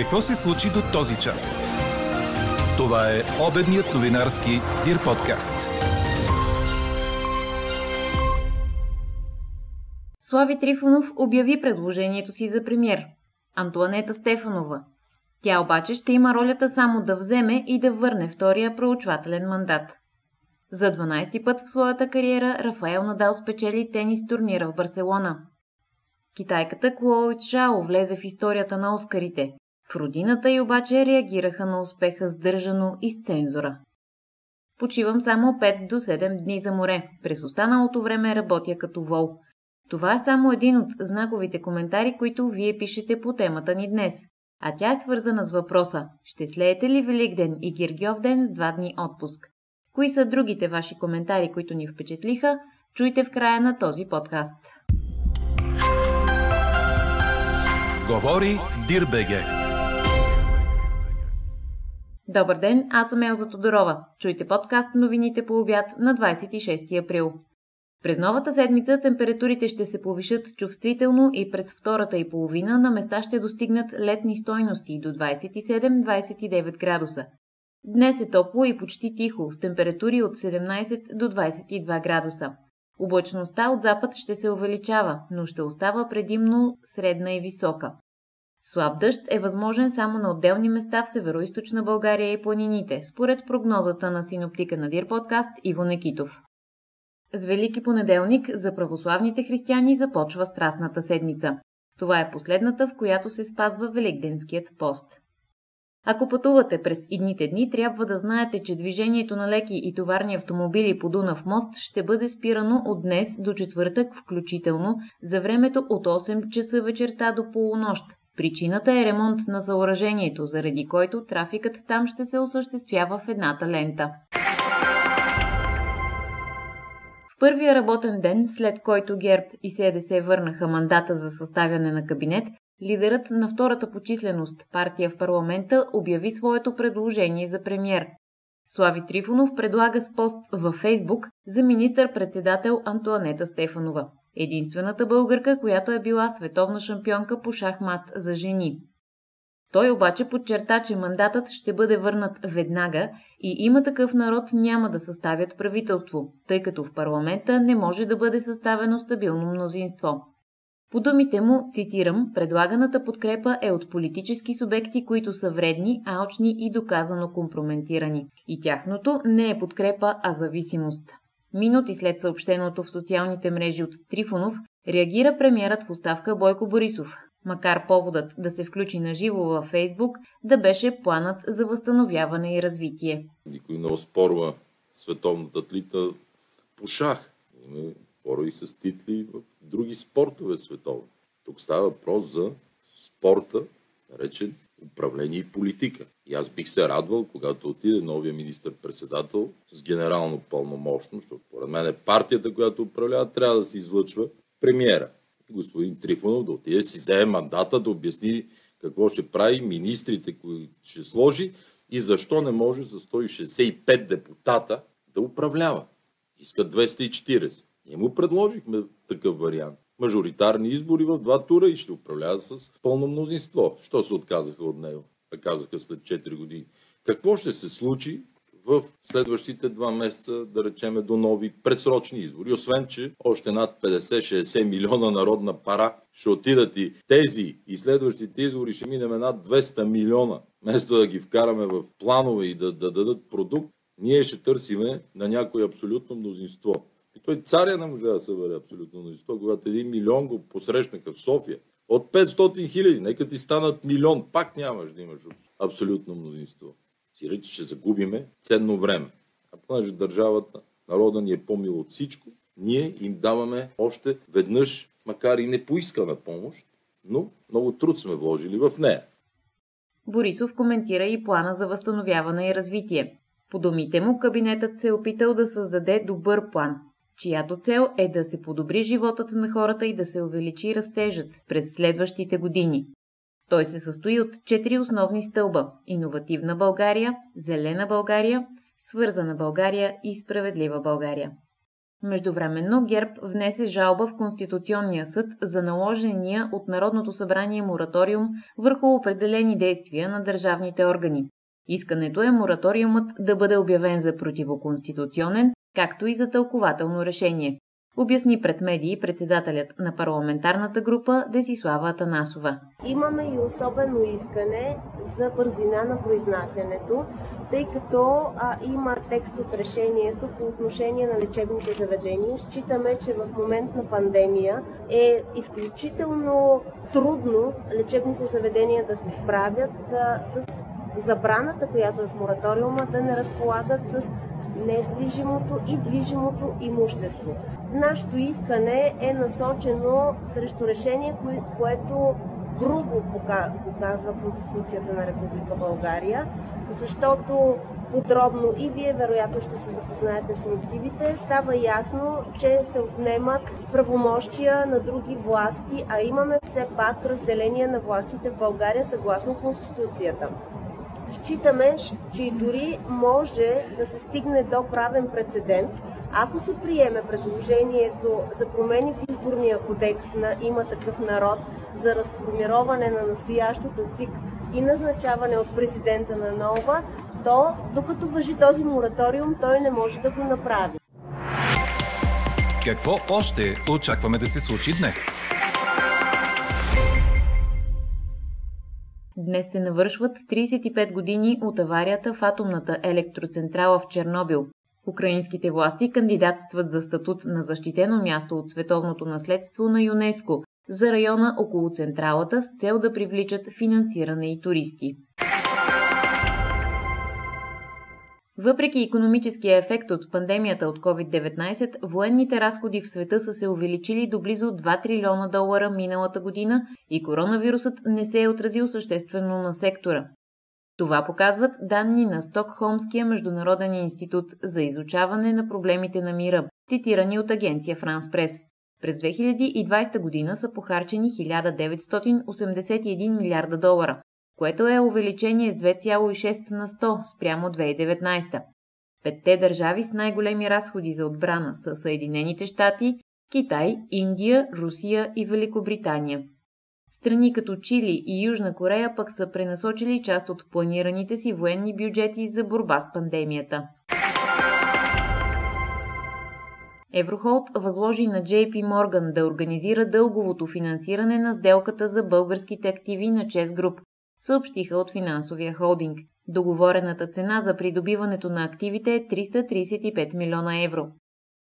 Какво се случи до този час? Това е обедният новинарски Дир подкаст. Слави Трифонов обяви предложението си за премьер. Антуанета Стефанова. Тя обаче ще има ролята само да вземе и да върне втория проучвателен мандат. За 12 път в своята кариера Рафаел Надал спечели тенис турнира в Барселона. Китайката Клоуи Чао влезе в историята на Оскарите. В родината й обаче реагираха на успеха сдържано и с цензура. Почивам само 5 до 7 дни за море. През останалото време работя като вол. Това е само един от знаковите коментари, които вие пишете по темата ни днес. А тя е свързана с въпроса Ще слеете ли Великден и Гиргьов ден с два дни отпуск? Кои са другите ваши коментари, които ни впечатлиха? Чуйте в края на този подкаст. Говори Дирбеге. Добър ден, аз съм Елза Тодорова. Чуйте подкаст новините по обяд на 26 април. През новата седмица температурите ще се повишат чувствително и през втората и половина на места ще достигнат летни стойности до 27-29 градуса. Днес е топло и почти тихо, с температури от 17 до 22 градуса. Облачността от запад ще се увеличава, но ще остава предимно средна и висока. Слаб дъжд е възможен само на отделни места в северо България и планините, според прогнозата на синоптика на Дир подкаст Иво Некитов. С Велики понеделник за православните християни започва Страстната седмица. Това е последната, в която се спазва Великденският пост. Ако пътувате през идните дни, трябва да знаете, че движението на леки и товарни автомобили по Дунав мост ще бъде спирано от днес до четвъртък включително за времето от 8 часа вечерта до полунощ. Причината е ремонт на съоръжението, заради който трафикът там ще се осъществява в едната лента. В първия работен ден, след който ГЕРБ и СДС върнаха мандата за съставяне на кабинет, лидерът на втората по численост партия в парламента обяви своето предложение за премьер. Слави Трифонов предлага с пост във Фейсбук за министър-председател Антуанета Стефанова. Единствената българка, която е била световна шампионка по шахмат за жени. Той обаче подчерта, че мандатът ще бъде върнат веднага и има такъв народ няма да съставят правителство, тъй като в парламента не може да бъде съставено стабилно мнозинство. По думите му, цитирам, предлаганата подкрепа е от политически субекти, които са вредни, алчни и доказано компрометирани. И тяхното не е подкрепа, а зависимост. Минути след съобщеното в социалните мрежи от Трифонов, реагира премиерът в оставка Бойко Борисов, макар поводът да се включи на живо във Фейсбук да беше планът за възстановяване и развитие. Никой не оспорва световната тлита по шах. Има хора и с титли в други спортове световни. Тук става въпрос за спорта, наречен управление и политика. И аз бих се радвал, когато отиде новия министр-председател с генерално пълномощно, защото поред мен е партията, която управлява, трябва да се излъчва премиера. Господин Трифонов да отиде си вземе мандата, да обясни какво ще прави, министрите, които ще сложи и защо не може с 165 депутата да управлява. Искат 240. Ние му предложихме такъв вариант. Мажоритарни избори в два тура и ще управлява с пълно мнозинство. Що се отказаха от него? А казаха след 4 години. Какво ще се случи в следващите два месеца, да речеме, до нови предсрочни избори. Освен, че още над 50-60 милиона народна пара ще отидат и тези и следващите избори ще минем над 200 милиона. Вместо да ги вкараме в планове и да, да дадат продукт, ние ще търсиме на някое абсолютно мнозинство. И той царя не може да събере абсолютно мнозинство, когато един милион го посрещнаха в София. От 500 хиляди, нека ти станат милион, пак нямаш да имаш абсолютно мнозинство. Си рече, че загубиме ценно време. А понеже държавата, народа ни е по-мил от всичко, ние им даваме още веднъж, макар и не поискана помощ, но много труд сме вложили в нея. Борисов коментира и плана за възстановяване и развитие. По думите му, кабинетът се е опитал да създаде добър план, чиято цел е да се подобри животът на хората и да се увеличи растежът през следващите години. Той се състои от четири основни стълба – иновативна България, зелена България, свързана България и справедлива България. Междувременно ГЕРБ внесе жалба в Конституционния съд за наложения от Народното събрание мораториум върху определени действия на държавните органи. Искането е мораториумът да бъде обявен за противоконституционен, както и за тълкователно решение обясни пред медии председателят на парламентарната група Десислава Атанасова. Имаме и особено искане за бързина на произнасянето, тъй като а, има текст от решението по отношение на лечебните заведения. Считаме, че в момент на пандемия е изключително трудно лечебните заведения да се справят а, с забраната, която е в мораториума, да не разполагат с недвижимото и движимото имущество. Нашето искане е насочено срещу решение, което грубо показва Конституцията на Република България, защото подробно и вие вероятно ще се запознаете с мотивите, става ясно, че се отнемат правомощия на други власти, а имаме все пак разделение на властите в България съгласно Конституцията. Считаме, че дори може да се стигне до правен прецедент, ако се приеме предложението за промени в изборния кодекс на има такъв народ за разформироване на настоящата ЦИК и назначаване от президента на нова, то докато въжи този мораториум, той не може да го направи. Какво още очакваме да се случи днес? Днес се навършват 35 години от аварията в атомната електроцентрала в Чернобил. Украинските власти кандидатстват за статут на защитено място от световното наследство на ЮНЕСКО за района около централата с цел да привличат финансиране и туристи. Въпреки економическия ефект от пандемията от COVID-19, военните разходи в света са се увеличили до близо 2 трилиона долара миналата година и коронавирусът не се е отразил съществено на сектора. Това показват данни на Стокхолмския международен институт за изучаване на проблемите на мира, цитирани от агенция Франс Прес. През 2020 година са похарчени 1981 милиарда долара, което е увеличение с 2,6 на 100 спрямо 2019. Петте държави с най-големи разходи за отбрана са Съединените щати, Китай, Индия, Русия и Великобритания. Страни като Чили и Южна Корея пък са пренасочили част от планираните си военни бюджети за борба с пандемията. Еврохолд възложи на JP Morgan да организира дълговото финансиране на сделката за българските активи на Чес Груп, съобщиха от финансовия холдинг. Договорената цена за придобиването на активите е 335 милиона евро.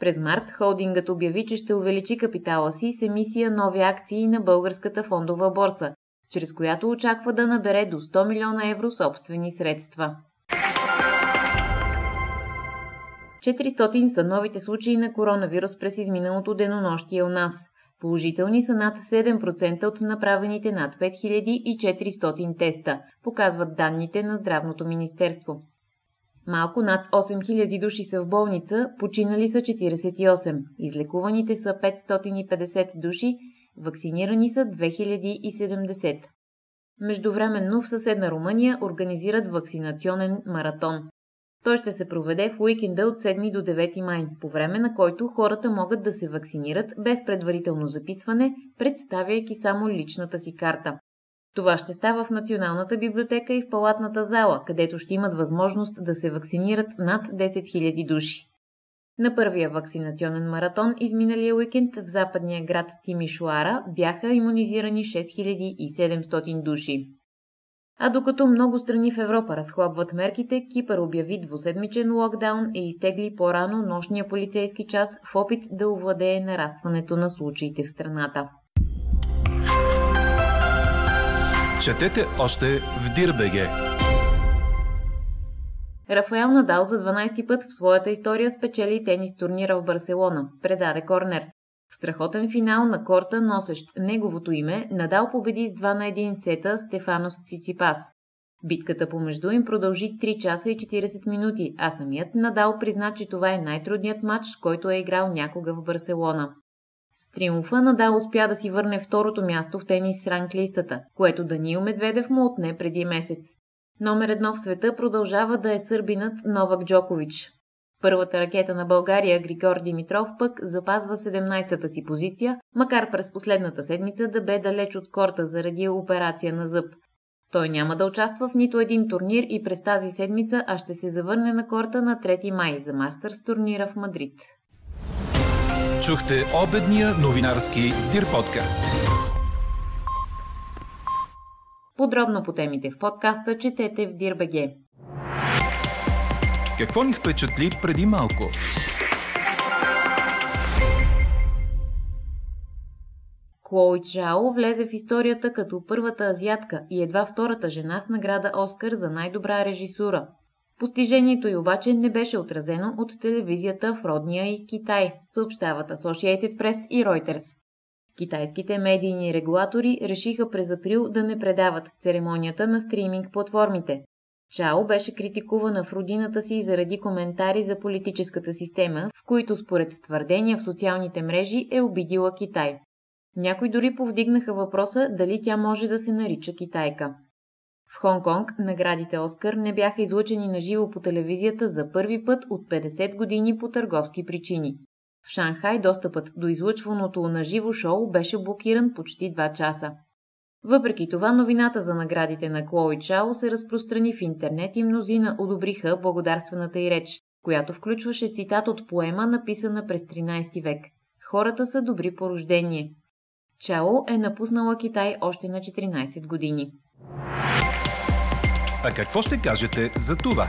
През март холдингът обяви, че ще увеличи капитала си с емисия нови акции на българската фондова борса, чрез която очаква да набере до 100 милиона евро собствени средства. 400 са новите случаи на коронавирус през изминалото денонощие у нас. Положителни са над 7% от направените над 5400 теста, показват данните на Здравното министерство. Малко над 8000 души са в болница, починали са 48, излекуваните са 550 души, вакцинирани са 2070. Междувременно в съседна Румъния организират вакцинационен маратон. Той ще се проведе в уикенда от 7 до 9 май, по време на който хората могат да се вакцинират без предварително записване, представяйки само личната си карта. Това ще става в Националната библиотека и в Палатната зала, където ще имат възможност да се вакцинират над 10 000 души. На първия вакцинационен маратон изминалия уикенд в западния град Тимишуара бяха иммунизирани 6700 души. А докато много страни в Европа разхлабват мерките, Кипър обяви двуседмичен локдаун и изтегли по-рано нощния полицейски час в опит да овладее нарастването на случаите в страната. Четете още в Дирбеге. Рафаел Надал за 12 път в своята история спечели тенис турнира в Барселона, предаде Корнер. В страхотен финал на корта, носещ неговото име, Надал победи с 2 на 1 сета Стефанос Циципас. Битката помежду им продължи 3 часа и 40 минути, а самият Надал призна, че това е най-трудният матч, който е играл някога в Барселона. С триумфа Надал успя да си върне второто място в тенис ранглистата, което Даниил Медведев му отне преди месец. Номер едно в света продължава да е сърбинът Новак Джокович. Първата ракета на България, Григор Димитров, пък запазва 17-та си позиция, макар през последната седмица да бе далеч от корта заради операция на зъб. Той няма да участва в нито един турнир и през тази седмица, а ще се завърне на корта на 3 май за Мастърс турнира в Мадрид. Чухте обедния новинарски Дир подкаст. Подробно по темите в подкаста четете в Дирбеге. Какво ни впечатли преди малко? Клои Чао влезе в историята като първата азиатка и едва втората жена с награда Оскар за най-добра режисура. Постижението й обаче не беше отразено от телевизията в родния и Китай, съобщават Associated Press и Reuters. Китайските медийни регулатори решиха през април да не предават церемонията на стриминг платформите. Чао беше критикувана в родината си заради коментари за политическата система, в които според твърдения в социалните мрежи е обидила Китай. Някои дори повдигнаха въпроса дали тя може да се нарича китайка. В Хонг-Конг наградите Оскар не бяха излъчени на живо по телевизията за първи път от 50 години по търговски причини. В Шанхай достъпът до излъчваното на живо шоу беше блокиран почти 2 часа. Въпреки това, новината за наградите на Клои Чао се разпространи в интернет и мнозина одобриха благодарствената й реч, която включваше цитат от поема, написана през 13 век. Хората са добри по рождение. Чао е напуснала Китай още на 14 години. А какво ще кажете за това?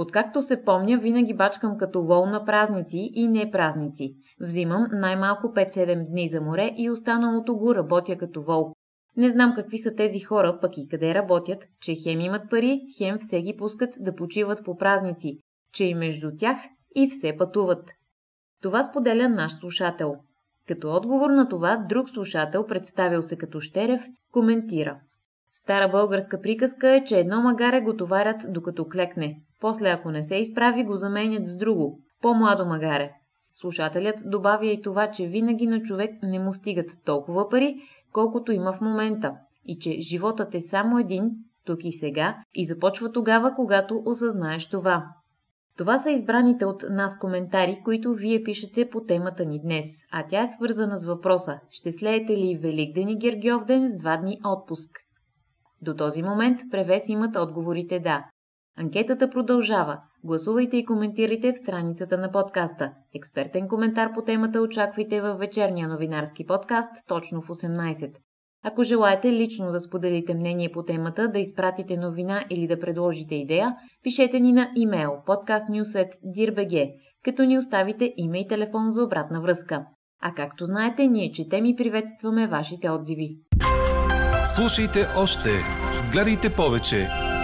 Откакто се помня, винаги бачкам като вол на празници и не празници. Взимам най-малко 5-7 дни за море и останалото го работя като вол. Не знам какви са тези хора, пък и къде работят, че хем имат пари, хем все ги пускат да почиват по празници, че и между тях и все пътуват. Това споделя наш слушател. Като отговор на това, друг слушател, представил се като Щерев, коментира. Стара българска приказка е, че едно магаре го товарят докато клекне. После, ако не се изправи, го заменят с друго, по-младо магаре. Слушателят добавя и това, че винаги на човек не му стигат толкова пари, колкото има в момента, и че животът е само един, тук и сега, и започва тогава, когато осъзнаеш това. Това са избраните от нас коментари, които вие пишете по темата ни днес, а тя е свързана с въпроса «Ще слеете ли Великден и Гергьовден с два дни отпуск?» До този момент превес имат отговорите «да». Анкетата продължава. Гласувайте и коментирайте в страницата на подкаста. Експертен коментар по темата очаквайте във вечерния новинарски подкаст точно в 18. Ако желаете лично да споделите мнение по темата, да изпратите новина или да предложите идея, пишете ни на имейл podcastnews.dirbg, като ни оставите име и телефон за обратна връзка. А както знаете, ние четем и приветстваме вашите отзиви. Слушайте още, гледайте повече